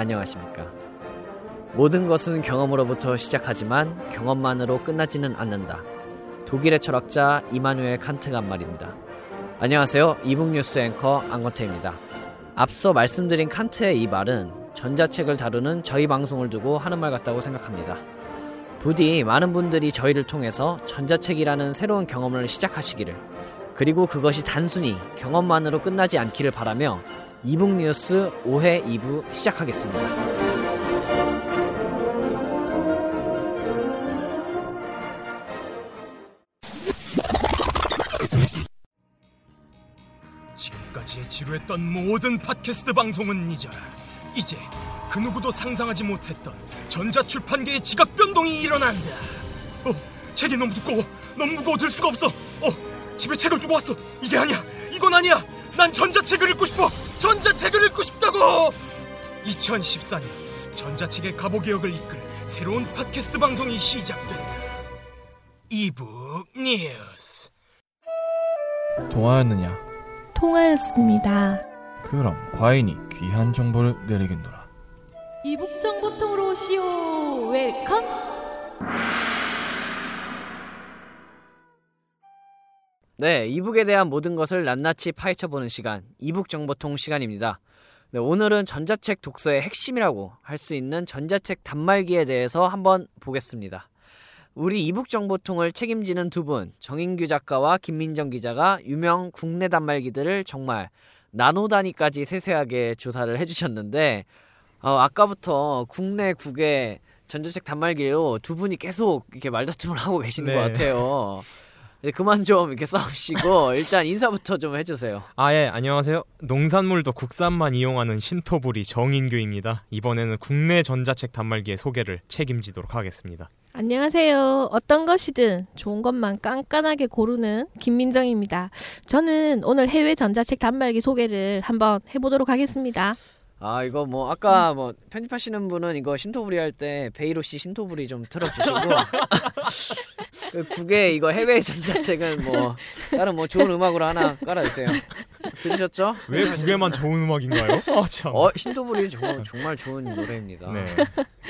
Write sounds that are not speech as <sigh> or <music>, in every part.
안녕하십니까. 모든 것은 경험으로부터 시작하지만 경험만으로 끝나지는 않는다. 독일의 철학자 이마누엘 칸트가 한 말입니다. 안녕하세요. 이북 뉴스 앵커 안건태입니다. 앞서 말씀드린 칸트의 이 말은 전자책을 다루는 저희 방송을 두고 하는 말 같다고 생각합니다. 부디 많은 분들이 저희를 통해서 전자책이라는 새로운 경험을 시작하시기를 그리고 그것이 단순히 경험만으로 끝나지 않기를 바라며 이북 뉴스 5회 2부 시작하겠습니다. 지금까지 지루했던 모든 팟캐스트 방송은 잊어라. 이제 그 누구도 상상하지 못했던 전자출판계의 지각 변동이 일어난다. 어, 책이 너무 두꺼워. 너무 무거워 들 수가 없어. 어, 집에 책을 두고 왔어. 이게 아니야. 이건 아니야. 난 전자책을 읽고 싶어. 전자책을 읽고 싶다고. 2014년 전자책의 가보개혁을 이끌 새로운 팟캐스트 방송이 시작된다. 이북 뉴스. 통화였느냐? 통하였습니다. 그럼 과인이 귀한 정보를 내리겠노라. 이북정보통으로 오시오. Welcome. 네, 이북에 대한 모든 것을 낱낱이 파헤쳐보는 시간, 이북 정보통 시간입니다. 네, 오늘은 전자책 독서의 핵심이라고 할 수 있는 전자책 단말기에 대해서 한번 보겠습니다. 우리 이북 정보통을 책임지는 두 분, 정인규 작가와 김민정 기자가 유명 국내 단말기들을 정말 나노 단위까지 세세하게 조사를 해주셨는데, 어, 아까부터 국내 국의 전자책 단말기로 두 분이 계속 이렇게 말다툼을 하고 계시는 네. 것 같아요. <laughs> 네, 그만 좀 이렇게 싸우시고 <laughs> 일단 인사부터 좀 해주세요. 아, 예, 안녕하세요. 농산물도 국산만 이용하는 신토부리 정인규입니다. 이번에는 국내 전자책 단말기의 소개를 책임지도록 하겠습니다. 안녕하세요. 어떤 것이든 좋은 것만 깐깐하게 고르는 김민정입니다. 저는 오늘 해외 전자책 단말기 소개를 한번 해보도록 하겠습니다. 아 이거 뭐 아까 뭐 편집하시는 분은 이거 신토부리 할 때 베이로 씨 신토부리 좀 틀어주시고 <laughs> 그 국외 이거 해외 전자책은 뭐 다른 뭐 좋은 음악으로 하나 깔아주세요. 들으셨죠? 왜 국에만 좋은 음악인가요? <laughs> 아, 참. 어 신토부리 정말 정말 좋은 노래입니다. 네.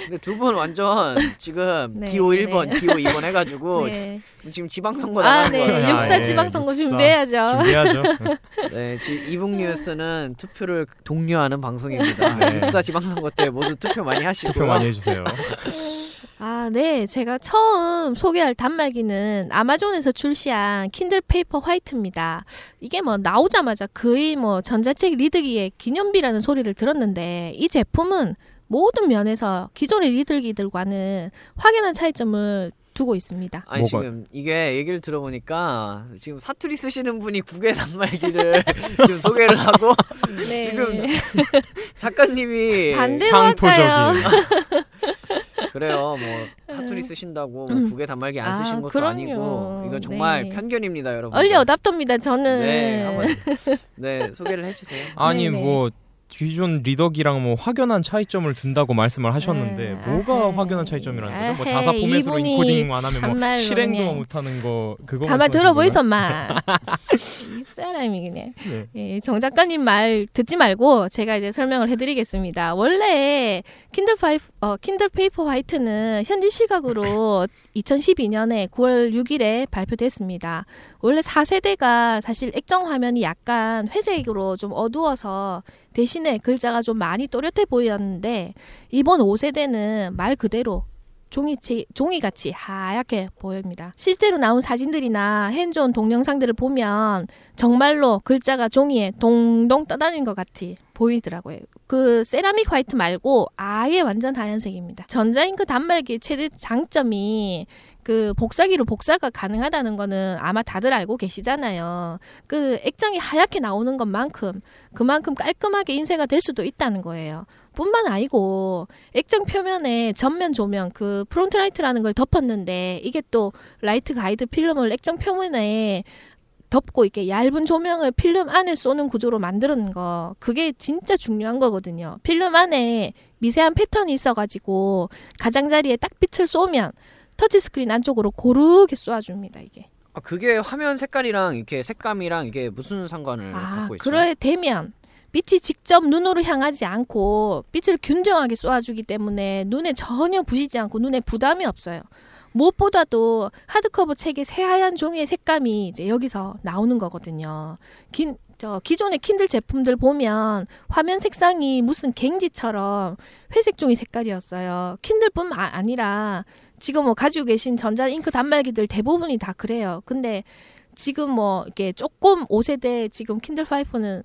근데 두 분 완전 지금 네, 기호 네. 1번, 기호 2번 해가지고 네. 지금 지방선거 아, 나가는 네. 거예요. 육사 예, 지방선거. 준비해야죠. 준비하죠. <laughs> 네, 지금 이북 뉴스는 투표를 독려하는 방송입니다. 네. 육사 지방선거 때 모두 투표 많이 하시고요. 투표 많이 해주세요. <laughs> 아, 네. 제가 처음 소개할 단말기는 아마존에서 출시한 킨들 페이퍼 화이트입니다. 이게 뭐 나오자마자 거의 뭐 전자책 리더기의 기념비라는 소리를 들었는데 이 제품은 모든 면에서 기존의 리더기들과는 확연한 차이점을 두고 있습니다. 아니 뭐가- 지금 이게 얘기를 들어보니까 지금 사투리 쓰시는 분이 국외 단말기를 <laughs> 지금 소개를 하고 네. 지금 <laughs> 작가님이 반대로 할까요? <laughs> 그래요. 뭐 사투리 쓰신다고 뭐 음. 국외 단말기 안 아, 쓰신 것도 그럼요. 아니고 이건 정말 네. 편견입니다, 여러분. 얼리 어답터입니다. 저는 네, 한번 <laughs> 네 소개를 해주세요. 아니, 네네. 뭐, 기존 리더기랑 뭐 확연한 차이점을 둔다고 말씀을 하셨는데 네. 뭐가 아하. 확연한 차이점이라는 거죠? 뭐 자사 포맷으로 이분이 인코딩만 하면 뭐 실행도 그냥. 못하는 거 그거 가만 들어보이소 거예요? 마. <laughs> 이 사람이 그냥. 네. 예, 정 작가님 말 듣지 말고 제가 이제 설명을 해드리겠습니다. 원래 킨들 파이프, 어, 킨들 페이퍼 화이트는 현지 시각으로 2012년에 9월 6일에 발표됐습니다. 원래 4세대가 사실 액정 화면이 약간 회색으로 좀 어두워서 대신에 글자가 좀 많이 또렷해 보였는데 이번 5세대는 말 그대로 종이치, 종이같이 하얗게 보입니다. 실제로 나온 사진들이나 hands-on 동영상들을 보면 정말로 글자가 종이에 동동 떠다니는 것 같이 보이더라고요. 그 세라믹 화이트 말고 아예 완전 하얀색입니다. 전자잉크 단말기 최대 장점이 그 복사기로 복사가 가능하다는 거는 아마 다들 알고 계시잖아요. 그 액정이 하얗게 나오는 것만큼 그만큼 깔끔하게 인쇄가 될 수도 있다는 거예요. 뿐만 아니고 액정 표면에 전면 조명 그 front light라는 걸 덮었는데 이게 또 light guide 필름을 액정 표면에 덮고 이렇게 얇은 조명을 필름 안에 쏘는 구조로 만드는 거 그게 진짜 중요한 거거든요. 필름 안에 미세한 패턴이 있어가지고 가장자리에 딱 빛을 쏘면 터치스크린 안쪽으로 고르게 쏘아줍니다 이게. 아, 그게 화면 색깔이랑 이렇게 색감이랑 이게 무슨 상관을 아, 갖고 있죠? 그래 되면 빛이 직접 눈으로 향하지 않고 빛을 균등하게 쏘아주기 때문에 눈에 전혀 부시지 않고 눈에 부담이 없어요. 무엇보다도 하드커버 책의 새하얀 종이의 색감이 이제 여기서 나오는 거거든요. 긴, 저 기존의 킨들 제품들 보면 화면 색상이 무슨 갱지처럼 회색 종이 색깔이었어요. 킨들뿐만 아- 아니라 지금 뭐 가지고 계신 전자 잉크 단말기들 대부분이 다 그래요. 근데 지금 뭐 이렇게 조금 5세대 지금 킨들 5는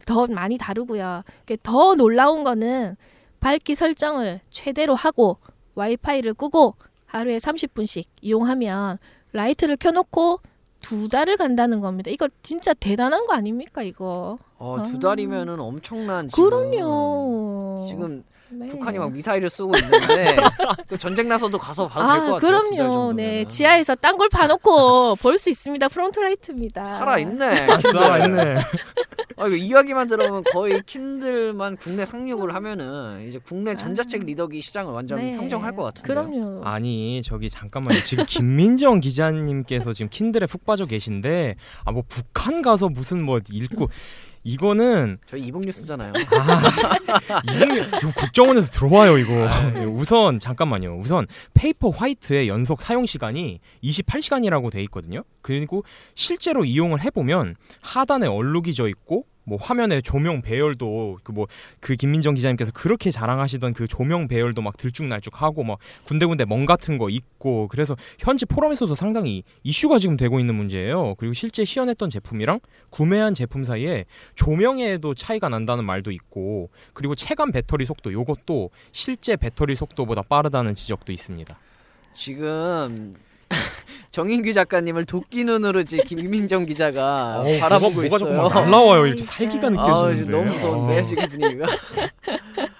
더 많이 다르고요. 더 놀라운 거는 밝기 설정을 최대로 하고 와이파이를 끄고 하루에 30분씩 이용하면 라이트를 켜놓고 두 달을 간다는 겁니다. 이거 진짜 대단한 거 아닙니까 이거? 어, 두 아. 달이면은 엄청난 지금 그럼요. 지금 네. 북한이 막 미사일을 쏘고 있는데 <laughs> 그 전쟁 나서도 가서 봐도 될것 아, 같아요. 두달 그럼요. 네, 지하에서 땅굴 파놓고 볼 수 있습니다. front light입니다. 살아 있네. 살아 있네. <laughs> 아, 이거 이야기만 들어보면 거의 킨들만 국내 상륙을 하면은 이제 국내 전자책 리더기 시장을 완전 네. 평정할 것 같은데. 그럼요. 아니 저기 잠깐만요. 지금 김민정 기자님께서 지금 킨들에 푹 빠져 계신데 아 뭐 북한 가서 무슨 뭐 읽고 이거는 저희 이북 뉴스잖아요. 아, 이거 국정원에서 들어와요 이거. 예, 우선 잠깐만요. 우선 페이퍼 화이트의 연속 사용 시간이 28시간이라고 돼 있거든요. 그리고 실제로 이용을 해보면 하단에 얼룩이 져 있고 뭐 화면에 조명 배열도 그 뭐 그 김민정 기자님께서 그렇게 자랑하시던 그 조명 배열도 막 들쭉날쭉하고 막 군데군데 멍 같은 거 있고 그래서 현지 포럼에서도 상당히 이슈가 지금 되고 있는 문제예요. 그리고 실제 시연했던 제품이랑 구매한 제품 사이에 조명에도 차이가 난다는 말도 있고 그리고 체감 배터리 속도 요것도 실제 배터리 속도보다 빠르다는 지적도 있습니다. 지금 <laughs> 정인규 작가님을 도끼 눈으로 지금 김민정 기자가 어우, 바라보고 뭐가, 뭐가 있어요. 막 날라와요. 이렇게 진짜. 살기가 아, 느껴지는데. 너무 무서운데 아. 지금 분위기가. <laughs>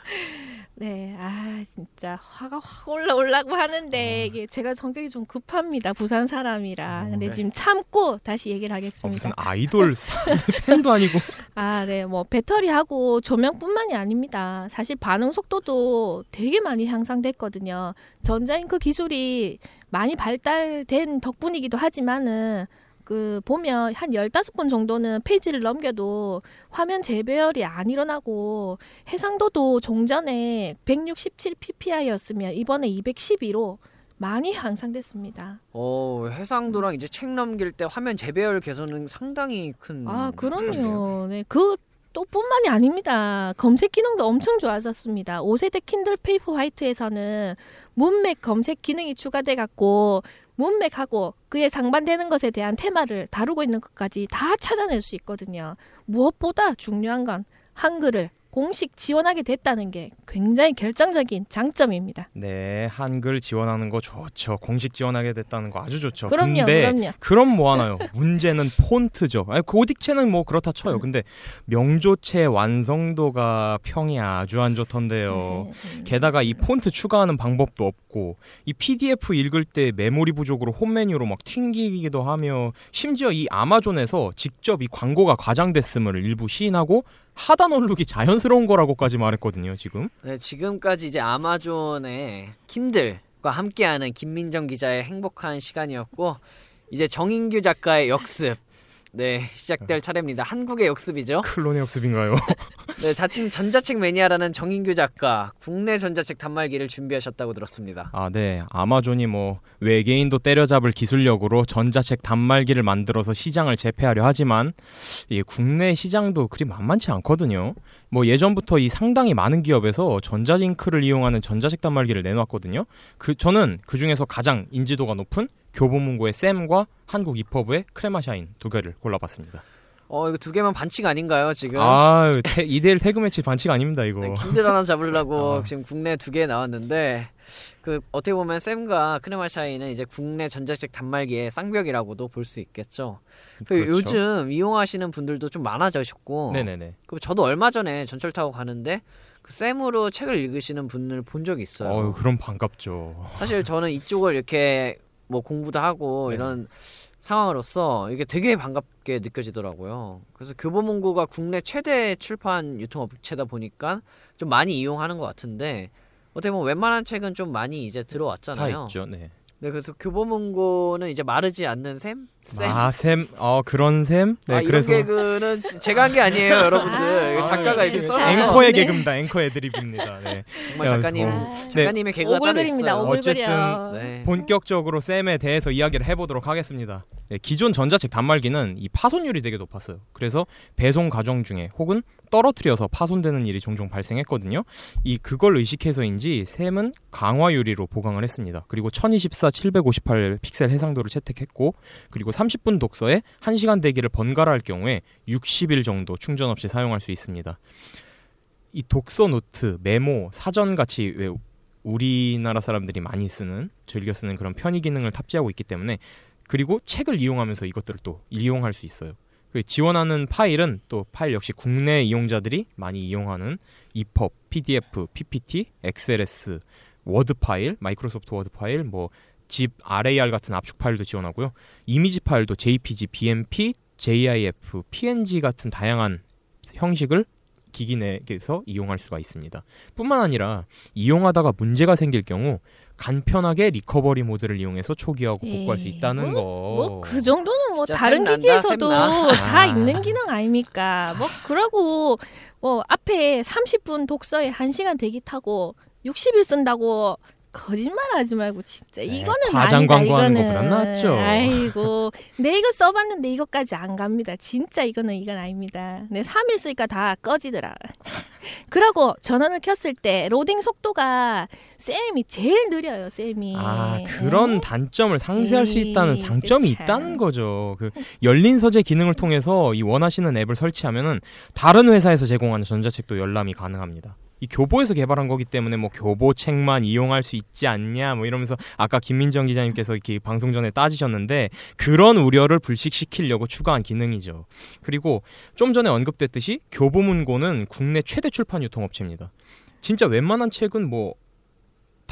네, 아 진짜 화가 확 올라오려고 하는데 이게 제가 성격이 좀 급합니다. 부산 사람이라. 근데 네. 지금 참고 다시 얘기를 어, 하겠습니다. 무슨 아이돌 <laughs> 팬도 아니고 아, 네, 뭐 배터리하고 조명뿐만이 아닙니다. 사실 반응 속도도 되게 많이 향상됐거든요. 전자잉크 기술이 많이 발달된 덕분이기도 하지만은 그 보면 한 15번 정도는 페이지를 넘겨도 화면 재배열이 안 일어나고 해상도도 종전에 167 ppi였으면 이번에 212로 많이 향상됐습니다. 어, 해상도랑 이제 책 넘길 때 화면 재배열 개선은 상당히 큰. 아. 그럼요. 네, 그 또 뿐만이 아닙니다. 검색 기능도 엄청 좋아졌습니다. 5세대 킨들 페이퍼 화이트에서는 문맥 검색 기능이 추가돼 갖고 문맥하고 그에 상반되는 것에 대한 테마를 다루고 있는 것까지 다 찾아낼 수 있거든요. 무엇보다 중요한 건 한글을 공식 지원하게 됐다는 게 굉장히 결정적인 장점입니다. 네 한글 지원하는 거 좋죠. 공식 지원하게 됐다는 거 아주 좋죠. 그럼요, 근데 그럼요. 그럼 뭐 하나요? 문제는 폰트죠. 아니, 고딕체는 뭐 그렇다 쳐요. 근데 명조체 완성도가 평이 아주 안 좋던데요. 네. 게다가 이 폰트 추가하는 방법도 없고 이 PDF 읽을 때 메모리 부족으로 홈 메뉴로 막 튕기기도 하며 심지어 이 아마존에서 직접 이 광고가 과장됐음을 일부 시인하고 하단 얼룩이 자연스러운 거라고까지 말했거든요. 지금. 네, 지금까지 이제 아마존의 킨들과 함께하는 김민정 기자의 행복한 시간이었고 이제 정인규 작가의 역습 네 시작될 차례입니다. 한국의 역습이죠. 클론의 역습인가요? <laughs> 네 자칭 전자책 매니아라는 정인규 작가 국내 전자책 단말기를 준비하셨다고 들었습니다. 아, 네. 아마존이 뭐 외계인도 때려잡을 기술력으로 전자책 단말기를 만들어서 시장을 재패하려 하지만 이 국내 시장도 그리 만만치 않거든요. 뭐 예전부터 이 상당히 많은 기업에서 전자잉크를 이용하는 전자책 단말기를 내놨거든요. 그 저는 그 중에서 가장 인지도가 높은 교보문고의 쌤과 한국 이퍼브의 크레마샤인 두 개를 골라봤습니다. 어 이거 두 개만 반칙 아닌가요 지금? 아, 태, 2대1 태그 매치 반칙 아닙니다, 이거. 네, 킨들 하나 잡으려고 아. <laughs> 지금 국내 두 개 나왔는데 그 어떻게 보면 샘과 크레마샤이는 이제 국내 전자책 단말기의 쌍벽이라고도 볼 수 있겠죠. 그 그렇죠. 요즘 이용하시는 분들도 좀 많아지셨고 네네네. 그 저도 얼마 전에 전철 타고 가는데 그 쌤으로 책을 읽으시는 분을 본 적이 있어요. 어유 그럼 반갑죠. 사실 저는 이쪽을 이렇게 뭐 공부도 하고 네. 이런 상황으로서 이게 되게 반갑게 느껴지더라고요. 그래서 교보문고가 국내 최대 출판 유통업체다 보니까 좀 많이 이용하는 것 같은데 어떻게 보면 웬만한 책은 좀 많이 이제 다 들어왔잖아요. 있죠. 네. 네, 그래서 교보문고는 이제 마르지 않는 셈? 쌤? 아샘 어 그런 셈. 네 아, 이런 그래서 개그는 지- 제가 한 게 아니에요, 여러분들. 이거 작가가 이렇게 참. 써서 앵커의 네. 개그입니다. 앵커 애드립입니다. 네. <laughs> 정말 야, 작가님, 어. 작가님의 개그가 따로. 있어요. 오글거려. 네. 본격적으로 쌤에 대해서 이야기를 해보도록 하겠습니다. 네, 기존 전자책 단말기는 이 파손율이 되게 높았어요. 그래서 배송 과정 중에 혹은 떨어뜨려서 파손되는 일이 종종 발생했거든요. 이 그걸 의식해서인지 샘은 강화 유리로 보강을 했습니다. 그리고 1024 758 픽셀 해상도를 채택했고 그리고 30분 독서에 1시간 대기를 번갈아 할 경우에 60일 정도 충전 없이 사용할 수 있습니다. 이 독서 노트, 메모, 사전 같이 왜 우리나라 사람들이 많이 쓰는 즐겨 쓰는 그런 편의 기능을 탑재하고 있기 때문에 그리고 책을 이용하면서 이것들을 또 이용할 수 있어요. 그 지원하는 파일은 또 파일 역시 국내 이용자들이 많이 이용하는 EPUB, PDF, PPT, XLS, 워드 파일, 마이크로소프트 워드 파일, 뭐 zip, RAR 같은 압축 파일도 지원하고요. 이미지 파일도 JPG, BMP, GIF, PNG 같은 다양한 형식을 기기 내에서 이용할 수가 있습니다. 뿐만 아니라 이용하다가 문제가 생길 경우 간편하게 리커버리 모드를 이용해서 초기화하고 복구할 수 있다는 거. 뭐 그 정도는 뭐 다른 샘 난다, 기기에서도 샘 나. 다 아. 있는 기능 아닙니까? 뭐 그러고 뭐 앞에 30분 독서에 1시간 대기 타고 60일 쓴다고 거짓말하지 말고 진짜 네, 이거는 과장 아니다. 광고하는 이거는 것보단 낫죠. 아이고 내 이거 써봤는데 이거까지 안 갑니다. 진짜 이거는 이건 아닙니다. 내 3일 쓰니까 다 꺼지더라. 그러고 전원을 켰을 때 로딩 속도가 쌤이 제일 느려요. 쌤이. 아 그런 어? 단점을 상쇄할 수 있다는 에이, 장점이 참. 있다는 거죠. 그 열린 서재 기능을 통해서 이 원하시는 앱을 설치하면은 다른 회사에서 제공하는 전자책도 열람이 가능합니다. 이 교보에서 개발한 거기 때문에 뭐 교보 책만 이용할 수 있지 않냐 뭐 이러면서 아까 김민정 기자님께서 이렇게 방송 전에 따지셨는데 그런 우려를 불식시키려고 추가한 기능이죠. 그리고 좀 전에 언급됐듯이 교보문고는 국내 최대 출판 유통업체입니다. 진짜 웬만한 책은 뭐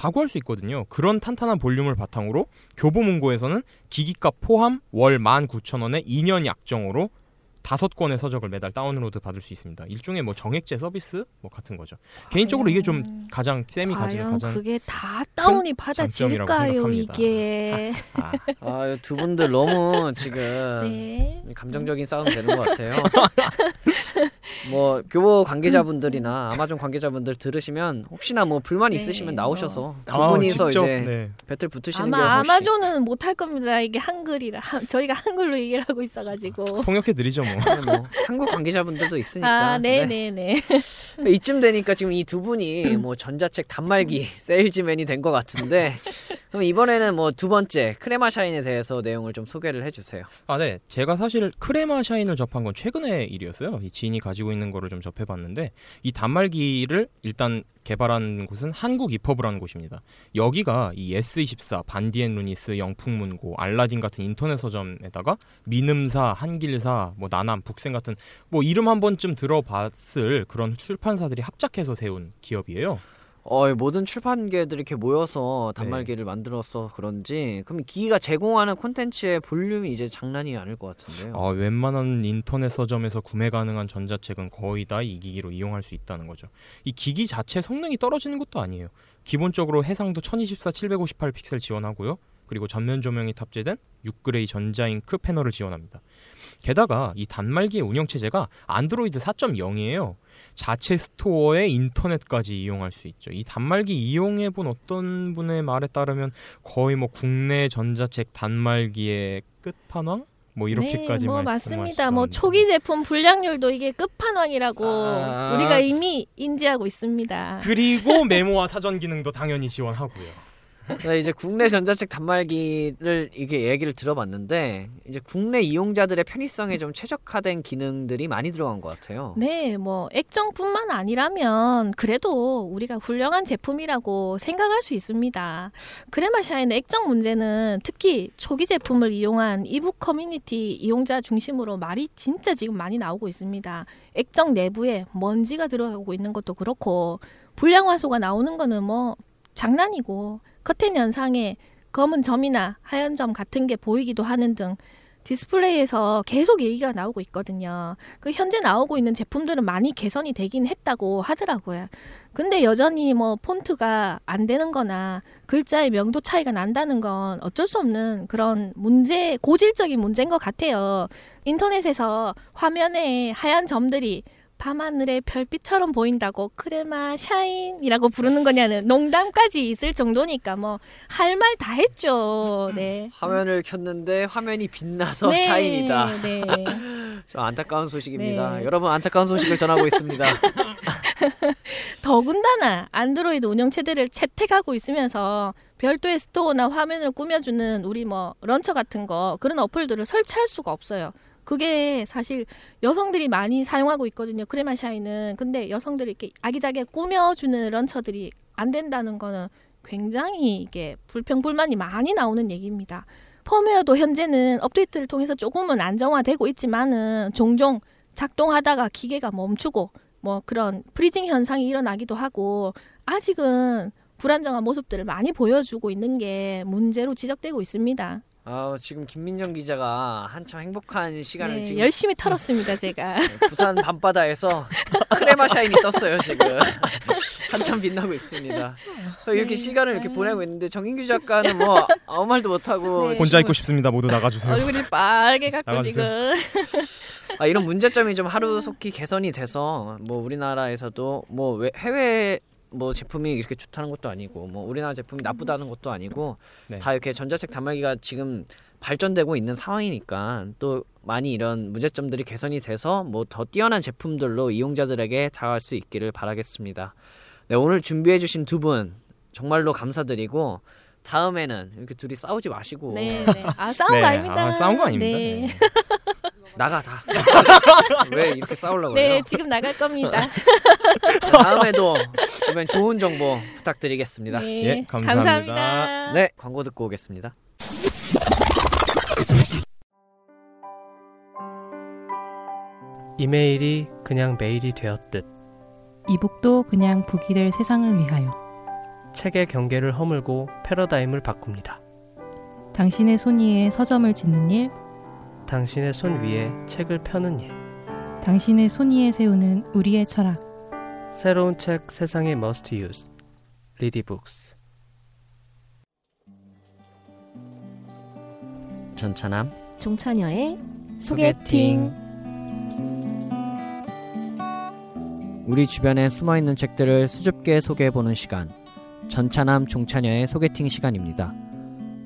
다 구할 수 있거든요. 그런 탄탄한 볼륨을 바탕으로 교보문고에서는 기기값 포함 월 19,000원에 2년 약정으로 다섯 권의 서적을 매달 다운로드 받을 수 있습니다. 일종의 뭐 정액제 서비스 뭐 같은 거죠. 개인적으로 이게 좀 가장 쌤이 가지는 가장 그게 다 다운이 받아질까요. 이게 아, <laughs> 아, 두 분들 너무 지금 네. 감정적인 싸움 되는 것 같아요. <laughs> <laughs> 뭐 교보 관계자분들이나 아마존 관계자분들 들으시면 혹시나 뭐 불만 네, 있으시면 나오셔서 두 아우, 분이서 직접, 이제 네. 배틀 붙으시는 게 아마 아마존은 못 할 겁니다 이게 한글이라 하- <laughs> 저희가 한글로 얘기를 하고 있어가지고 통역해 드리죠 뭐. 네, 뭐 한국 관계자분들도 있으니까 아 네. 네네 네 <laughs> 이쯤 되니까 지금 이 두 분이 뭐 전자책 단말기 세일즈맨이 된 것 같은데 그럼 이번에는 뭐 두 번째 크레마 샤인에 대해서 내용을 좀 소개를 해주세요. 아, 네. 제가 사실 크레마 샤인을 접한 건 최근의 일이었어요. 이 지인이 가지고 있는 거를 좀 접해봤는데 이 단말기를 일단 개발한 곳은 한국 이퍼브라는 곳입니다. 여기가 이 YES24, 반디앤루니스, 영풍문고, 알라딘 같은 인터넷 서점에다가 민음사, 한길사, 뭐 나남, 북센 같은 뭐 이름 한 번쯤 들어봤을 그런 출판사들이 합작해서 세운 기업이에요. 어, 모든 출판계들이 이렇게 모여서 네. 단말기를 만들어서 그런지 그럼 이 기기가 제공하는 콘텐츠의 볼륨이 이제 장난이 아닐 것 같은데요. 어, 웬만한 인터넷 서점에서 구매 가능한 전자책은 거의 다 이 기기로 이용할 수 있다는 거죠. 이 기기 자체 성능이 떨어지는 것도 아니에요. 기본적으로 해상도 1024 758 픽셀 지원하고요. 그리고 전면 조명이 탑재된 6그레이 전자잉크 패널을 지원합니다. 게다가 이 단말기의 운영 체제가 안드로이드 4.0이에요. 자체 스토어에 인터넷까지 이용할 수 있죠. 이 단말기 이용해 본 어떤 분의 말에 따르면 거의 뭐 국내 전자책 단말기의 끝판왕 뭐 이렇게까지 네, 뭐. 맞습니다. 뭐 초기 제품 불량률도 이게 끝판왕이라고 아. 우리가 이미 인지하고 있습니다. 그리고 <laughs> 메모와 사전 기능도 당연히 지원하고요. 네, 이제 국내 전자책 단말기를 이게 얘기를 들어봤는데 이제 국내 이용자들의 편의성에 좀 최적화된 기능들이 많이 들어간 것 같아요. 네, 뭐 액정뿐만 아니라면 그래도 우리가 훌륭한 제품이라고 생각할 수 있습니다. 크레마샤인의 액정 문제는 특히 초기 제품을 이용한 이북 커뮤니티 이용자 중심으로 말이 진짜 지금 많이 나오고 있습니다. 액정 내부에 먼지가 들어가고 있는 것도 그렇고 불량 화소가 나오는 거는 뭐 장난이고 커튼 현상에 검은 점이나 하얀 점 같은 게 보이기도 하는 등 디스플레이에서 계속 얘기가 나오고 있거든요. 그 현재 나오고 있는 제품들은 많이 개선이 되긴 했다고 하더라고요. 근데 여전히 뭐 폰트가 안 되는 거나 글자의 명도 차이가 난다는 건 어쩔 수 없는 그런 문제, 고질적인 문제인 것 같아요. 인터넷에서 화면에 하얀 점들이 밤하늘의 별빛처럼 보인다고 크레마 샤인이라고 부르는 거냐는 농담까지 있을 정도니까 뭐 할 말 다 했죠. 네. 화면을 켰는데 화면이 빛나서 네, 샤인이다. 네. <laughs> 좀 안타까운 소식입니다. 네. 여러분 안타까운 소식을 전하고 있습니다. <laughs> 더군다나 안드로이드 운영체제를 채택하고 있으면서 별도의 스토어나 화면을 꾸며주는 우리 뭐 런처 같은 거 그런 어플들을 설치할 수가 없어요. 그게 사실 여성들이 많이 사용하고 있거든요. 크레마샤이는. 근데 여성들이 이렇게 아기자기하게 꾸며주는 런처들이 안 된다는 거는 굉장히 이게 불평 불만이 많이 나오는 얘기입니다. 펌웨어도 현재는 업데이트를 통해서 조금은 안정화되고 있지만은 종종 작동하다가 기계가 멈추고 뭐 그런 freezing 현상이 일어나기도 하고 아직은 불안정한 모습들을 많이 보여주고 있는 게 문제로 지적되고 있습니다. 아, 지금 김민정 기자가 한참 행복한 시간을 네, 지금 열심히 털었습니다, 제가. 부산 밤바다에서 <laughs> 크레마 샤인이 떴어요 지금 <laughs> 한참 빛나고 있습니다. 이렇게 네. 시간을 이렇게 보내고 있는데 정인규 작가는 뭐 아무 말도 못하고 네. 혼자 있고 싶습니다. 모두 나가주세요. 얼굴이 빨개 갖고 나가주세요. 지금. 아, 이런 문제점이 좀 하루속히 개선이 돼서 뭐 우리나라에서도 뭐 왜- 해외 뭐 제품이 이렇게 좋다는 것도 아니고 뭐 우리나라 제품이 나쁘다는 것도 아니고 네. 다 이렇게 전자책 단말기가 지금 발전되고 있는 상황이니까 또 많이 이런 문제점들이 개선이 돼서 뭐 더 뛰어난 제품들로 이용자들에게 다가갈 수 있기를 바라겠습니다. 네, 오늘 준비해 주신 두 분 정말로 감사드리고 다음에는 이렇게 둘이 싸우지 마시고 네, 네. 아, 싸운 <laughs> 네, 거 아닙니다. 아, 싸운 거 아닙니다. 네. 네. 나가 다. 왜 이렇게 싸우려고 네, 그래요? 지금 나갈 겁니다. <laughs> 다음에도 이번 좋은 정보 부탁드리겠습니다. 네, 예, 감사합니다. 감사합니다. 네, 광고 듣고 오겠습니다. 이메일이 그냥 메일이 되었듯 이북도 그냥 북이 될 세상을 위하여 책의 경계를 허물고 패러다임을 바꿉니다. 당신의 손 위에 서점을 짓는 일, 당신의 손 위에 책을 펴는 일. 당신의 손 위에 세우는 우리의 철학. 새로운 책 세상의 must use. 리디북스. 전차남 종차녀의 소개팅. 우리 주변에 숨어 있는 책들을 수줍게 소개해 보는 시간. 전차남 종차녀의 소개팅 시간입니다.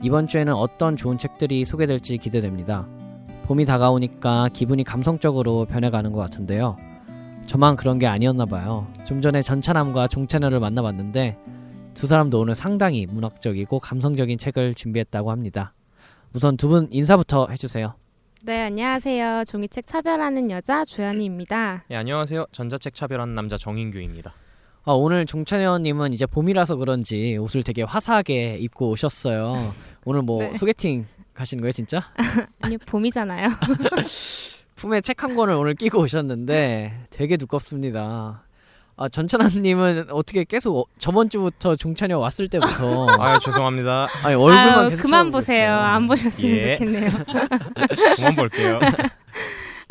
이번 주에는 어떤 좋은 책들이 소개될지 기대됩니다. 봄이 다가오니까 기분이 감성적으로 변해가는 것 같은데요. 저만 그런 게 아니었나 봐요. 좀 전에 전차남과 종차녀를 만나봤는데 두 사람도 오늘 상당히 문학적이고 감성적인 책을 준비했다고 합니다. 우선 두 분 인사부터 해주세요. 네, 안녕하세요. 종이책 차별하는 여자 조연희입니다. 예, 안녕하세요. 전자책 차별한 남자 정인규입니다. 아, 오늘 종찬현님은 이제 봄이라서 그런지 옷을 되게 화사하게 입고 오셨어요. 오늘 뭐 <laughs> 네. 소개팅 가시는 거예요, 진짜? <laughs> 아니, 봄이잖아요. <laughs> 품에 책 한 권을 오늘 끼고 오셨는데 되게 두껍습니다. 아, 전찬환님은 어떻게 계속 어- 저번 주부터 종찬현 왔을 때부터 <laughs> 아 죄송합니다. 아니 얼굴만 아유, 계속 그만 보세요. 안 보셨으면 예. 좋겠네요. 그만 볼게요.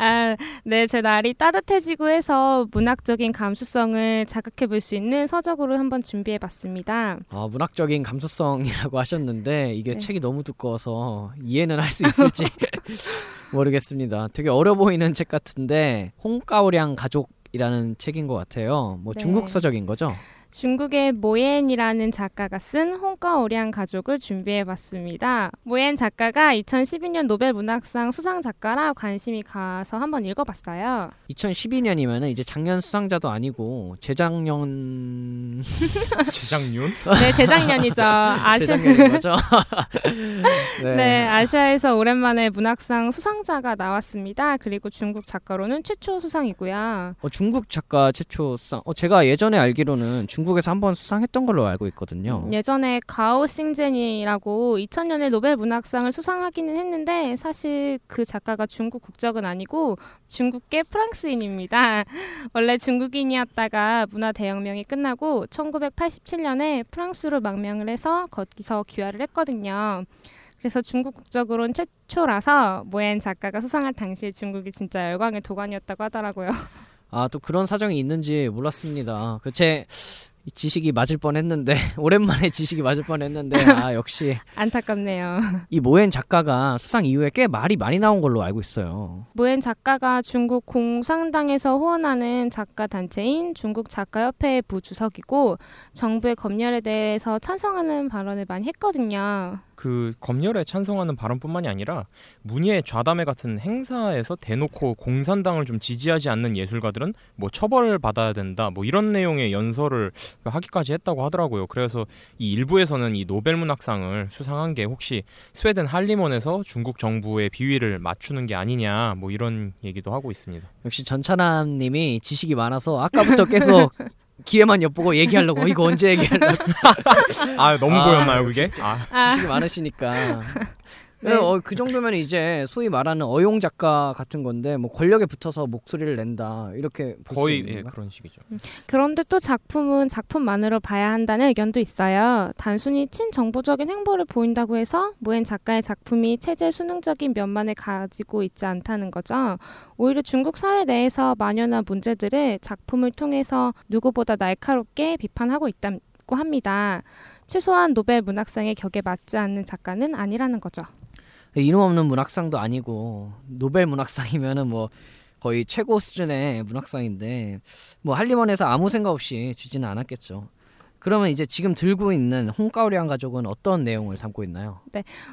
아, 네, 제 날이 따뜻해지고 해서 문학적인 감수성을 자극해 볼 수 있는 서적으로 한번 준비해 봤습니다. 아, 문학적인 감수성이라고 하셨는데 이게 네. 책이 너무 두꺼워서 이해는 할 수 있을지 <laughs> 모르겠습니다. 되게 어려 보이는 책 같은데 홍가오량 가족이라는 책인 것 같아요. 뭐 네. 중국 서적인 거죠? 중국의 모옌이라는 작가가 쓴 홍가오량 가족을 준비해봤습니다. 모옌 작가가 2012년 노벨 문학상 수상 작가라 관심이 가서 한번 읽어봤어요. 2012년이면은 이제 작년 수상자도 아니고 재작년 <laughs> 재작년? 네, 재작년이죠. <laughs> 아시아. <laughs> 네. 네. 아시아에서 오랜만에 문학상 수상자가 나왔습니다. 그리고 중국 작가로는 최초 수상이고요. 어, 중국 작가 최초 수상. 어, 제가 예전에 알기로는 중 국에서 한번 수상했던 걸로 알고 있거든요. 예전에 가오 싱젠이라고 2000년에 노벨 문학상을 수상하기는 했는데 사실 그 작가가 중국 국적은 아니고 중국계 프랑스인입니다. <laughs> 원래 중국인이었다가 문화 대혁명이 끝나고 1987년에 프랑스로 망명을 해서 거기서 귀화를 했거든요. 그래서 중국 국적으로는 최초라서 모엔 작가가 수상할 당시에 중국이 진짜 열광의 도가니였다고 하더라고요. <laughs> 아, 또 그런 사정이 있는지 몰랐습니다. 그제 지식이 맞을 뻔했는데 <laughs> 오랜만에 지식이 맞을 뻔했는데 아 역시 안타깝네요. 이 모엔 작가가 수상 이후에 꽤 말이 많이 나온 걸로 알고 있어요. 모엔 작가가 중국 공산당에서 후원하는 작가 단체인 중국 작가협회의 부주석이고 정부의 검열에 대해서 찬성하는 발언을 많이 했거든요. 그 검열에 찬성하는 발언뿐만이 아니라 문예 좌담회 같은 행사에서 대놓고 공산당을 좀 지지하지 않는 예술가들은 뭐 처벌을 받아야 된다 뭐 이런 내용의 연설을 하기까지 했다고 하더라고요. 그래서 이 일부에서는 이 노벨 문학상을 수상한 게 혹시 스웨덴 할리먼에서 중국 정부의 비위를 맞추는 게 아니냐 뭐 이런 얘기도 하고 있습니다. 역시 전차남님이 지식이 많아서 아까부터 계속 <laughs> 기회만 엿보고 얘기하려고 이거 언제 얘기하려고 <laughs> 아 너무 아, 보였나요 그게? 아. 지식이 많으시니까 <laughs> 네. 어, 그 정도면 이제 소위 말하는 어용 작가 같은 건데 뭐 권력에 붙어서 목소리를 낸다 이렇게 거의 예? 그런 식이죠. 그런데 또 작품은 작품만으로 봐야 한다는 의견도 있어요. 단순히 친정보적인 행보를 보인다고 해서 모엔 작가의 작품이 체제 수능적인 면만을 가지고 있지 않다는 거죠. 오히려 중국 사회 내에서 만연한 문제들을 작품을 통해서 누구보다 날카롭게 비판하고 있다고 합니다. 최소한 노벨 문학상의 격에 맞지 않는 작가는 아니라는 거죠. 이름 없는 문학상도 아니고 노벨 문학상이면은 뭐 거의 최고 수준의 문학상인데 뭐 할리먼에서 아무 생각 없이 주지는 않았겠죠. 그러면 이제 지금 들고 있는 홍가오리안 가족은 어떤 내용을 담고 있나요?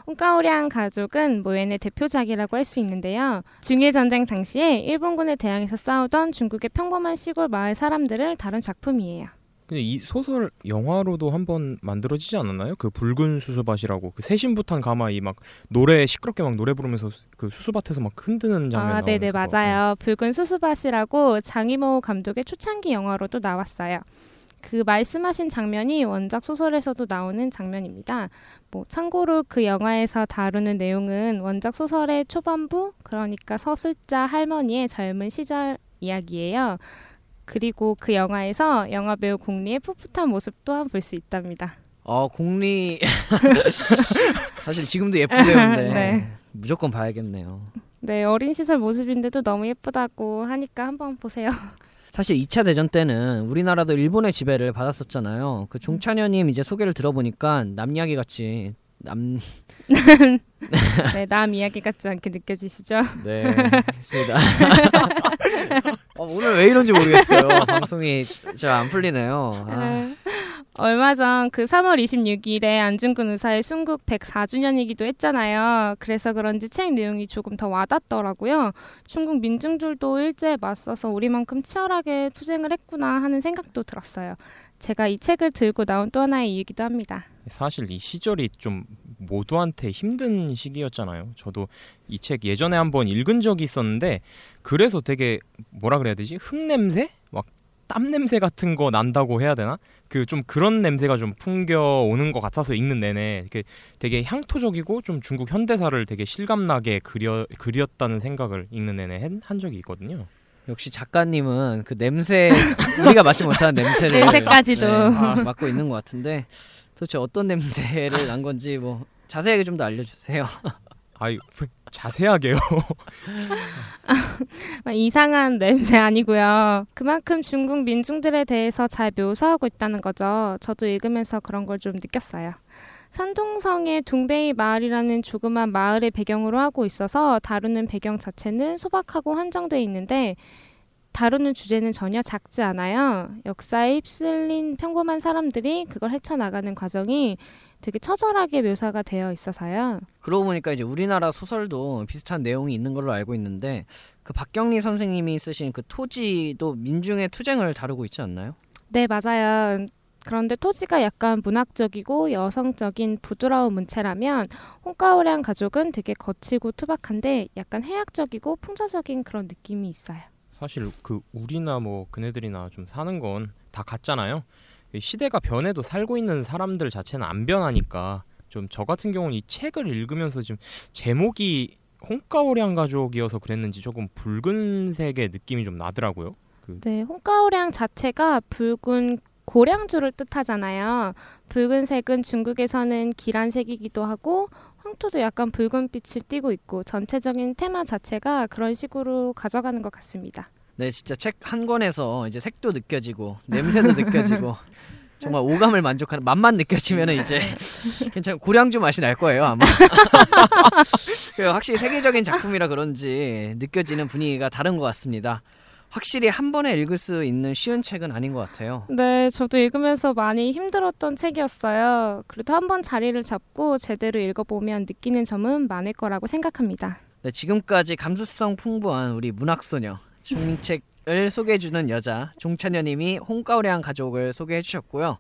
홍가오량 가족은 모엔의 대표작이라고 할 수 있는데요. 중일 전쟁 당시에 일본군에 대항해서 싸우던 중국의 평범한 시골 마을 사람들을 다룬 작품이에요. 근데 이 소설 영화로도 한번 만들어지지 않았나요? 그 붉은 수수밭이라고 그 세신부탄 가마이 막 노래 시끄럽게 막 노래 부르면서 수- 그 수수밭에서 막 흔드는 장면 아, 네네 그거. 맞아요. 붉은 수수밭이라고 장이모 감독의 초창기 영화로도 나왔어요. 그 말씀하신 장면이 원작 소설에서도 나오는 장면입니다. 뭐 참고로 그 영화에서 다루는 내용은 원작 소설의 초반부, 그러니까 서술자 할머니의 젊은 시절 이야기예요. 그리고 그 영화에서 영화 배우 공리의 풋풋한 모습 또한 볼 수 있답니다. 어 공리 <laughs> 사실 지금도 예쁜 배우인데 <laughs> 네. 무조건 봐야겠네요. 네, 어린 시절 모습인데도 너무 예쁘다고 하니까 한번 보세요. <laughs> 사실 2차 대전 때는 우리나라도 일본의 지배를 받았었잖아요. 그 종찬현님 이제 소개를 들어보니까 남 이야기 같이 남 <laughs> 네, 남 이야기 같지 않게 느껴지시죠? 네, 있습니다. <laughs> 어, 오늘 왜 이런지 모르겠어요. 방송이 잘 안 풀리네요. 아, 네. 얼마 전 그 3월 26일에 안중근 의사의 순국 104주년이기도 했잖아요. 그래서 그런지 책 내용이 조금 더 와닿더라고요. 중국 민중들도 일제에 맞서서 우리만큼 치열하게 투쟁을 했구나 하는 생각도 들었어요. 제가 이 책을 들고 나온 또 하나의 이유기도 합니다. 사실 이 시절이 좀 모두한테 힘든 시기였잖아요. 저도 이 책 예전에 한번 읽은 적이 있었는데 그래서 되게 뭐라 그래야 되지? 흙 냄새? 막 땀 냄새 같은 거 난다고 해야 되나? 그 좀 그런 냄새가 좀 풍겨 오는 것 같아서 읽는 내내 이렇게 되게 향토적이고 좀 중국 현대사를 되게 실감나게 그려 그렸다는 생각을 읽는 내내 한, 한 적이 있거든요. 역시 작가님은 그 냄새 <laughs> 우리가 맡지 못하는 냄새를 냄새까지도. 네, 아, 맡고 있는 것 같은데 도대체 어떤 냄새를 난 건지 뭐 자세하게 좀 더 알려주세요. <laughs> 아이 자세하게요. <laughs> 아, 이상한 냄새 아니고요. 그만큼 중국 민중들에 대해서 잘 묘사하고 있다는 거죠. 저도 읽으면서 그런 걸 좀 느꼈어요. 산둥성의 둥베이 마을이라는 조그만 마을을 배경으로 하고 있어서 다루는 배경 자체는 소박하고 한정돼 있는데 다루는 주제는 전혀 작지 않아요. 역사에 휩쓸린 평범한 사람들이 그걸 헤쳐나가는 과정이 되게 처절하게 묘사가 되어 있어서요. 그러고 보니까 이제 우리나라 소설도 비슷한 내용이 있는 걸로 알고 있는데 그 박경리 선생님이 쓰신 그 토지도 민중의 투쟁을 다루고 있지 않나요? 네, 맞아요. 그런데 토지가 약간 문학적이고 여성적인 부드러운 문체라면 홍가오량 가족은 되게 거치고 투박한데 약간 해학적이고 풍자적인 그런 느낌이 있어요. 사실 그 우리나 뭐 그네들이나 좀 사는 건 다 같잖아요. 이 시대가 변해도 살고 있는 사람들 자체는 안 변하니까 좀 저 같은 경우는 이 책을 읽으면서 지금 제목이 홍가오량 가족이어서 그랬는지 조금 붉은색의 느낌이 좀 나더라고요. 그 네, 홍가오량 자체가 붉은 고량주를 뜻하잖아요. 붉은색은 중국에서는 기란색이기도 하고 황토도 약간 붉은 빛을 띠고 있고 전체적인 테마 자체가 그런 식으로 가져가는 것 같습니다. 네, 진짜 책 한 권에서 이제 색도 느껴지고 냄새도 느껴지고 <laughs> 정말 오감을 만족하는 맛만 느껴지면은 이제 <laughs> 괜찮 고량주 맛이 날 거예요 아마. <laughs> 그 확실히 세계적인 작품이라 그런지 느껴지는 분위기가 다른 것 같습니다. 확실히 한 번에 읽을 수 있는 쉬운 책은 아닌 것 같아요. 네, 저도 읽으면서 많이 힘들었던 책이었어요. 그래도 한 번 자리를 잡고 제대로 읽어보면 느끼는 점은 많을 거라고 생각합니다. 네, 지금까지 감수성 풍부한 우리 문학소녀 종이책을 소개해주는 여자 종찬여님이 홍가오량 가족을 소개해주셨고요.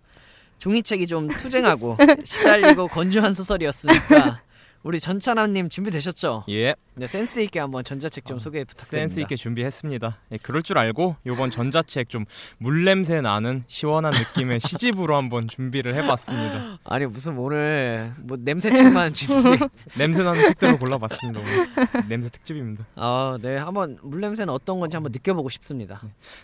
종이책이 좀 투쟁하고 <laughs> 시달리고 건조한 소설이었으니까 우리 전찬함님 준비되셨죠? 예, 네, 센스 있게 한번 전자책 좀 어, 소개 부탁드립니다. 센스 있게 준비했습니다. 예, 그럴 줄 알고 요번 전자책 좀 물냄새 나는 시원한 느낌의 <laughs> 시집으로 한번 준비를 해봤습니다. 아니 무슨 오늘 뭐 냄새책만 준비. <laughs> 냄새 나는 책들을 골라봤습니다. 오늘. 냄새 특집입니다. 아, 네, 한번 물냄새는 어떤 건지 한번 느껴보고 싶습니다.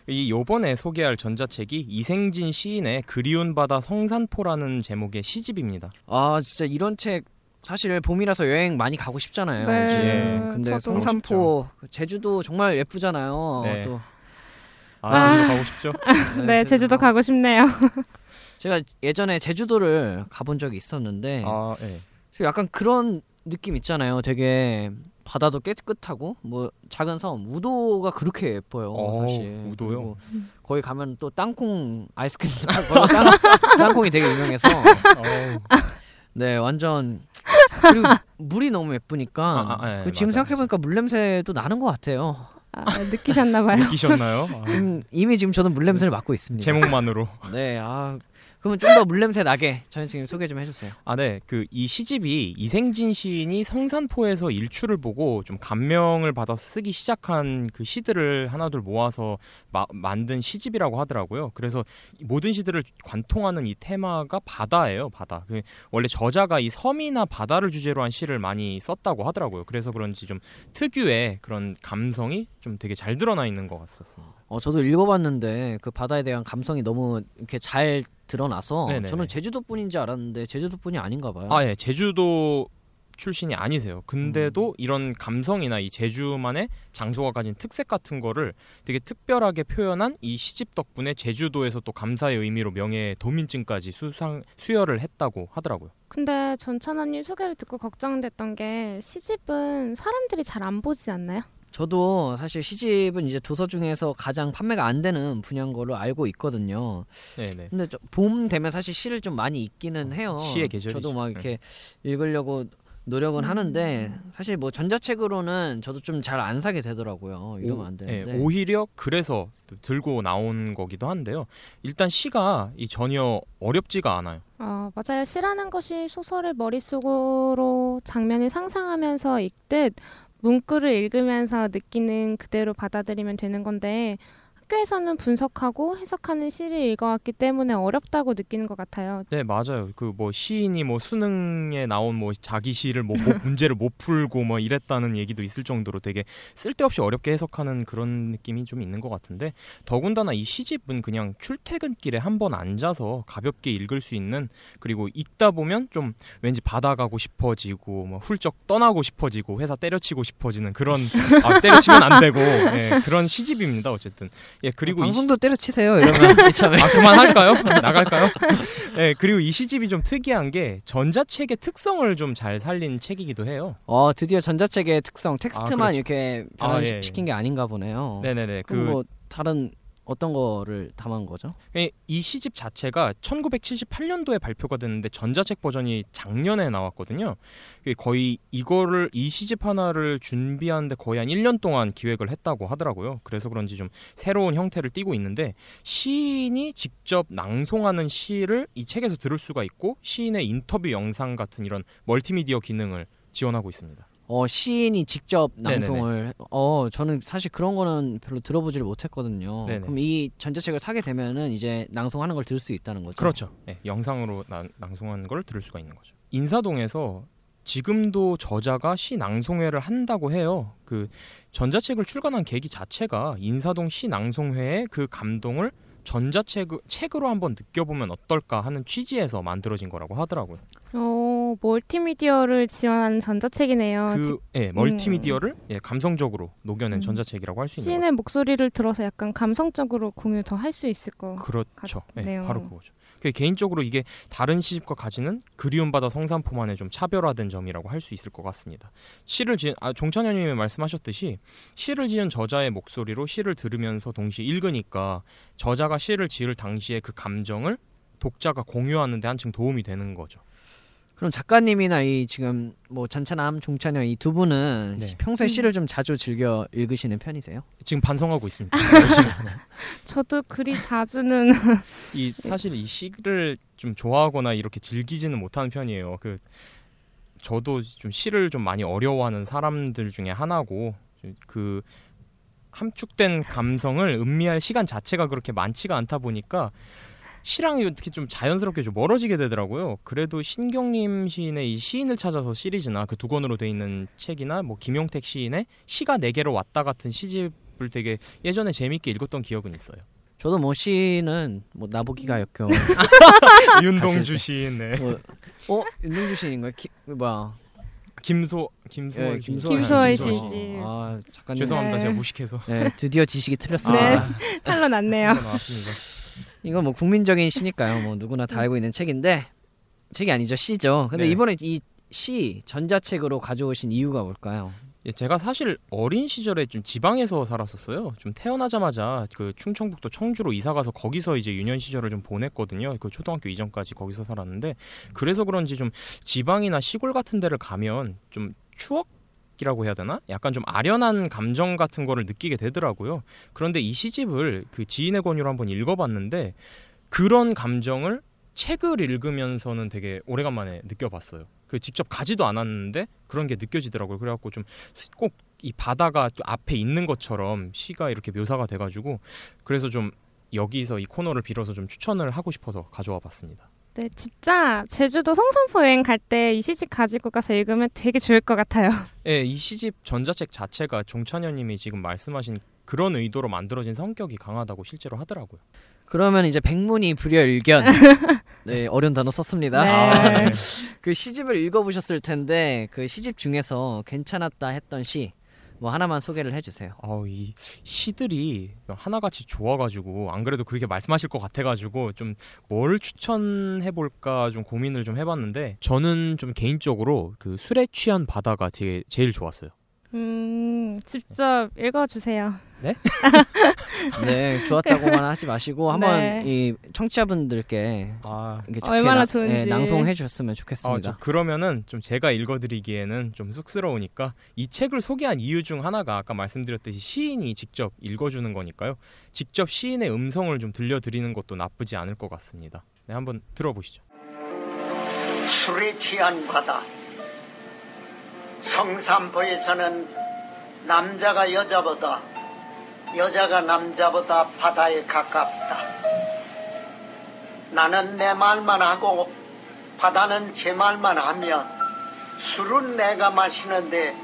이 요번에 소개할 전자책이 이생진 시인의 그리운 바다 성산포라는 제목의 시집입니다. 아, 진짜 이런 책 사실 봄이라서 여행 많이 가고 싶잖아요. 네. 예, 근데. 성산포 그 제주도 정말 예쁘잖아요. 네. 또 아, 제주도 가고 싶죠? <laughs> 네, 제주도 가고 싶네요. <laughs> 제가 예전에 제주도를 가본 적이 있었는데 아, 예. 약간 그런 느낌 있잖아요. 되게 바다도 깨끗하고 뭐 작은 섬 우도가 그렇게 예뻐요. 어, 사실 우도요? 거기 가면 또 땅콩 아이스크림도 팔고 <laughs> 땅, 땅콩이 되게 유명해서 네 완전 그리고 물이 너무 예쁘니까 아, 아, 예, 그리고 지금 맞아, 생각해보니까 물 냄새도 나는 것 같아요. 아, 느끼셨나봐요. 느끼셨나요? 아, <laughs> 지금 이미 지금 저는 물 냄새를 맡고 있습니다. 제목만으로. 네, 아 그러면 좀 더 물 냄새 나게 전현승님 소개 좀 해주세요. 아, 네. 그 이 시집이 이생진 시인이 성산포에서 일출을 보고 좀 감명을 받아서 쓰기 시작한 그 시들을 하나둘 모아서 마- 만든 시집이라고 하더라고요. 그래서 이 모든 시들을 관통하는 이 테마가 바다예요. 바다. 그 원래 저자가 이 섬이나 바다를 주제로 한 시를 많이 썼다고 하더라고요. 그래서 그런지 좀 특유의 그런 감성이 좀 되게 잘 드러나 있는 것 같았습니다. 어 저도 읽어봤는데 그 바다에 대한 감성이 너무 이렇게 잘 드러나서 네네네. 저는 제주도뿐인지 알았는데 제주도뿐이 아닌가 봐요. 아, 예. 제주도 출신이 아니세요. 근데도 이런 감성이나 이 제주만의 장소가 가진 특색 같은 거를 되게 특별하게 표현한 이 시집 덕분에 제주도에서 또 감사의 의미로 명예 도민증까지 수상 수여를 했다고 하더라고요. 근데 전찬원님 소개를 듣고 걱정됐던 게 시집은 사람들이 잘 안 보지 않나요? 저도 사실 시집은 이제 도서 중에서 가장 판매가 안 되는 분야인 걸로 알고 있거든요. 네, 네. 근데 저- 봄 되면 사실 시를 좀 많이 읽기는 해요. 시의 계절이죠. 저도 막 이렇게 읽으려고 노력은 하는데 사실 뭐 전자책으로는 저도 좀 잘 안 사게 되더라고요. 이러면 안 예, 되는데. 오히려 그래서 들고 나온 거기도 한데요. 일단 시가 이 전혀 어렵지가 않아요. 어, 맞아요. 시라는 것이 소설을 머릿속으로 장면을 상상하면서 읽듯 문구를 읽으면서 느끼는 그대로 받아들이면 되는 건데 학교에서는 분석하고 해석하는 시를 읽어왔기 때문에 어렵다고 느끼는 것 같아요. 네 맞아요. 그 뭐 시인이 뭐 수능에 나온 뭐 자기 시를 뭐, 뭐 문제를 못 풀고 뭐 이랬다는 얘기도 있을 정도로 되게 쓸데없이 어렵게 해석하는 그런 느낌이 좀 있는 것 같은데 더군다나 이 시집은 그냥 출퇴근길에 한 번 앉아서 가볍게 읽을 수 있는 그리고 읽다 보면 좀 왠지 바다 가고 싶어지고 뭐 훌쩍 떠나고 싶어지고 회사 때려치고 싶어지는 그런 아, 때려치면 안 되고 예, 그런 시집입니다 어쨌든 예 그리고 이 시- 방송도 때려치세요. 이러면. <laughs> 아 그만할까요? 나갈까요? 네 <laughs> 그리고 이 시집이 좀 특이한 게 전자책의 특성을 좀 잘 살린 책이기도 해요. 어 드디어 전자책의 특성 텍스트만 그렇죠. 이렇게 아, 예, 예. 게 아닌가 보네요. 네네네 그럼 그뭐 다른 어떤 거를 담은 거죠? 이- 이 시집 자체가 1978년도에 발표가 됐는데 전자책 버전이 작년에 나왔거든요. 거의 이거를 이 시집 하나를 준비하는데 거의 한 1년 동안 기획을 했다고 하더라고요. 그래서 그런지 좀 새로운 형태를 띠고 있는데 시인이 직접 낭송하는 시를 이 책에서 들을 수가 있고 시인의 인터뷰 영상 같은 이런 멀티미디어 기능을 지원하고 있습니다. 어 시인이 직접 네네네. 낭송을 어 저는 사실 그런 거는 별로 들어보지를 못했거든요. 네네. 그럼 이 전자책을 사게 되면은 이제 낭송하는 걸 들을 수 있다는 거죠. 그렇죠. 네, 영상으로 나- 낭송하는 걸 들을 수가 있는 거죠. 인사동에서 지금도 저자가 시 낭송회를 한다고 해요. 그 전자책을 출간한 계기 자체가 인사동 시 낭송회의 그 감동을 전자책 책으로 한번 느껴보면 어떨까 하는 취지에서 만들어진 거라고 하더라고요. 어, 멀티미디어를 지원하는 전자책이네요. 그 직- 예, 멀티미디어를 예, 감성적으로 녹여낸 음. 전자책이라고 할 수 있는 시인의 목소리를 들어서 약간 감성적으로 공유 더 할 수 있을 거. 그렇죠. 네, 같네요. 바로 그거죠. 그 개인적으로 이게 다른 시집과 가지는 그리움 바다 성산포만의 좀 차별화된 점이라고 할 수 있을 것 같습니다. 시를 지은 아, 종찬현님이 말씀하셨듯이 시를 지은 저자의 목소리로 시를 들으면서 동시에 읽으니까 저자가 시를 지을 당시의 그 감정을 독자가 공유하는데 한층 도움이 되는 거죠. 그럼 작가님이나 이 지금 뭐 전차남, 종찬현 이두 분은 네. 시- 평소에 음. 시를 좀 자주 즐겨 읽으시는 편이세요? 지금 반성하고 있습니다. <laughs> 네. 저도 그리 <laughs> 자주는 이 사실 이 시를 좀 좋아하거나 이렇게 즐기지는 못하는 편이에요. 그 저도 좀 시를 좀 많이 어려워하는 사람들 중에 하나고 그 함축된 감성을 음미할 시간 자체가 그렇게 많지가 않다 보니까 시랑 이렇게 좀 자연스럽게 좀 멀어지게 되더라고요. 그래도 신경림 시인의 이 시인을 찾아서 시리즈나 그 두 권으로 돼 있는 책이나 뭐 김용택 시인의 시가 네 개로 왔다 같은 시집을 되게 예전에 재밌게 읽었던 기억은 있어요. 저도 뭐 시는 뭐 나보기가 역겨워. <laughs> 윤동주 시인, 네. 뭐, 어 윤동주 시인인가요? 기, 뭐야? 김소 김소월 예, 씨. 김소월 씨. 씨. 아 작가님. 죄송합니다. 네. 제가 무식해서. 네, 드디어 지식이 틀렸습니다. 네. <laughs> 탈로 났네요. 이건 뭐 국민적인 시니까요. 뭐 누구나 다 알고 있는 책인데 책이 아니죠 시죠. 근데 네. 이번에 이 시 전자책으로 가져오신 이유가 뭘까요? 예, 제가 사실 어린 시절에 좀 지방에서 살았었어요. 좀 태어나자마자 그 충청북도 청주로 이사 가서 거기서 이제 유년 시절을 좀 보냈거든요. 그 초등학교 이전까지 거기서 살았는데 그래서 그런지 좀 지방이나 시골 같은 데를 가면 좀 추억 이라고 해야 되나? 약간 좀 아련한 감정 같은 거를 느끼게 되더라고요. 그런데 이 시집을 그 지인의 권유로 한번 읽어봤는데 그런 감정을 책을 읽으면서는 되게 오래간만에 느껴봤어요. 그 직접 가지도 않았는데 그런 게 느껴지더라고요. 그래갖고 좀 꼭 이 바다가 또 앞에 있는 것처럼 시가 이렇게 묘사가 돼가지고 그래서 좀 여기서 이 코너를 빌어서 좀 추천을 하고 싶어서 가져와 봤습니다. 네, 진짜 제주도 성산포 여행 갈 때 이 시집 가지고 가서 읽으면 되게 좋을 것 같아요. <laughs> 예, 이 시집 전자책 자체가 종찬현님이 지금 말씀하신 그런 의도로 만들어진 성격이 강하다고 실제로 하더라고요. 그러면 이제 백문이 불여일견. <laughs> 네 어려운 단어 썼습니다. 네. 아, <laughs> 네. 그 시집을 읽어보셨을 텐데 그 시집 중에서 괜찮았다 했던 시 뭐 하나만 소개를 해주세요. 아우 이 시들이 하나같이 좋아가지고 안 그래도 그렇게 말씀하실 것 같아가지고 좀 뭘 추천해 볼까 좀 고민을 좀 해봤는데 저는 좀 개인적으로 그 술에 취한 바다가 제, 제일 좋았어요. 음, 직접 읽어주세요. <laughs> 네 좋았다고만 하지 마시고 한번 네. 이 청취자분들께 아, 이게 좋게 얼마나 나- 좋은지. 네, 낭송해 주셨으면 아, 좋겠습니다. 저 그러면은 좀 제가 읽어드리기에는 좀 쑥스러우니까 이 책을 소개한 이유 중 하나가 아까 말씀드렸듯이 시인이 직접 읽어주는 거니까요. 직접 시인의 음성을 좀 들려드리는 것도 나쁘지 않을 것 같습니다. 네, 한번 들어보시죠. 술에 취한 바다. 성산포에서는 남자가 여자보다 여자가 남자보다 바다에 가깝다. 나는 내 말만 하고 바다는 제 말만 하면 술은 내가 마시는데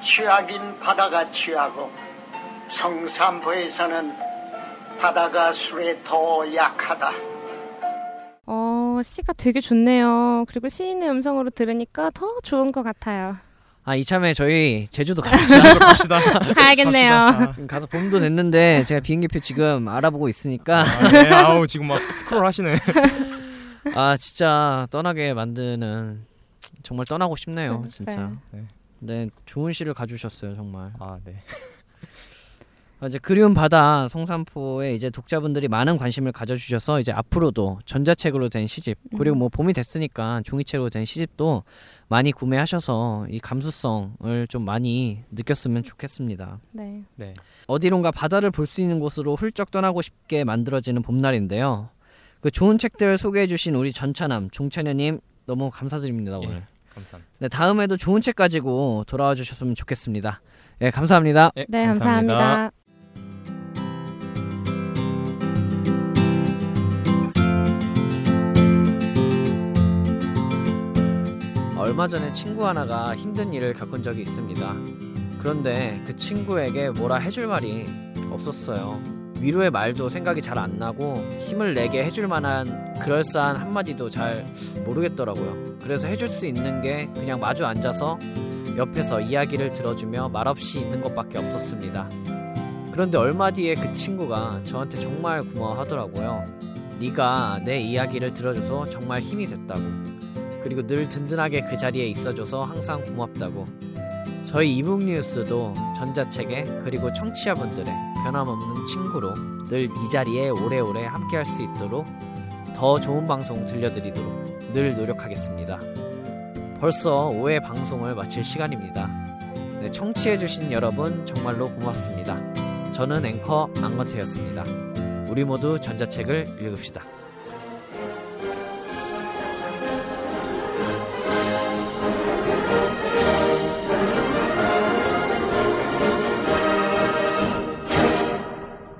취하긴 바다가 취하고 성산포에서는 바다가 술에 더 약하다. 어, 시가 되게 좋네요. 그리고 시인의 음성으로 들으니까 더 좋은 것 같아요. 아 이참에 저희 제주도 <laughs> 갑시다. 갑시다. 가야겠네요. 갑시다. 지금 가서 봄도 됐는데 제가 비행기표 지금 알아보고 있으니까 아, 네, 아우 지금 막 스크롤 하시네. 아 진짜 떠나게 만드는 정말 떠나고 싶네요 네. 진짜 네. 네 좋은 시를 가주셨어요 정말 아, 네. 아, 이제 그리운 바다 성산포에 이제 독자분들이 많은 관심을 가져주셔서 이제 앞으로도 전자책으로 된 시집 그리고 뭐 봄이 됐으니까 종이책으로 된 시집도 많이 구매하셔서 이 감수성을 좀 많이 느꼈으면 좋겠습니다. 네. 네. 어디론가 바다를 볼 수 있는 곳으로 훌쩍 떠나고 싶게 만들어지는 봄날인데요. 그 좋은 책들 소개해주신 우리 전차남 종찬현님 너무 감사드립니다 오늘. 예, 감사합니다. 네 다음에도 좋은 책 가지고 돌아와 주셨으면 좋겠습니다. 예 감사합니다. 예, 네, 감사합니다. 얼마 전에 친구 하나가 힘든 일을 겪은 적이 있습니다. 그런데 그 친구에게 뭐라 해줄 말이 없었어요. 위로의 말도 생각이 잘 안 나고 힘을 내게 해줄 만한 그럴싸한 한마디도 잘 모르겠더라고요. 그래서 해줄 수 있는 게 그냥 마주 앉아서 옆에서 이야기를 들어주며 말없이 있는 것밖에 없었습니다. 그런데 얼마 뒤에 그 친구가 저한테 정말 고마워하더라고요. 네가 내 이야기를 들어줘서 정말 힘이 됐다고. 그리고 늘 든든하게 그 자리에 있어줘서 항상 고맙다고. 저희 이북 뉴스도 전자책에 그리고 청취자분들의 변함없는 친구로 늘 이 자리에 오래오래 함께할 수 있도록 더 좋은 방송 들려드리도록 늘 노력하겠습니다. 벌써 5회 방송을 마칠 시간입니다. 네, 청취해주신 여러분 정말로 고맙습니다. 저는 앵커 안건태였습니다. 우리 모두 전자책을 읽읍시다.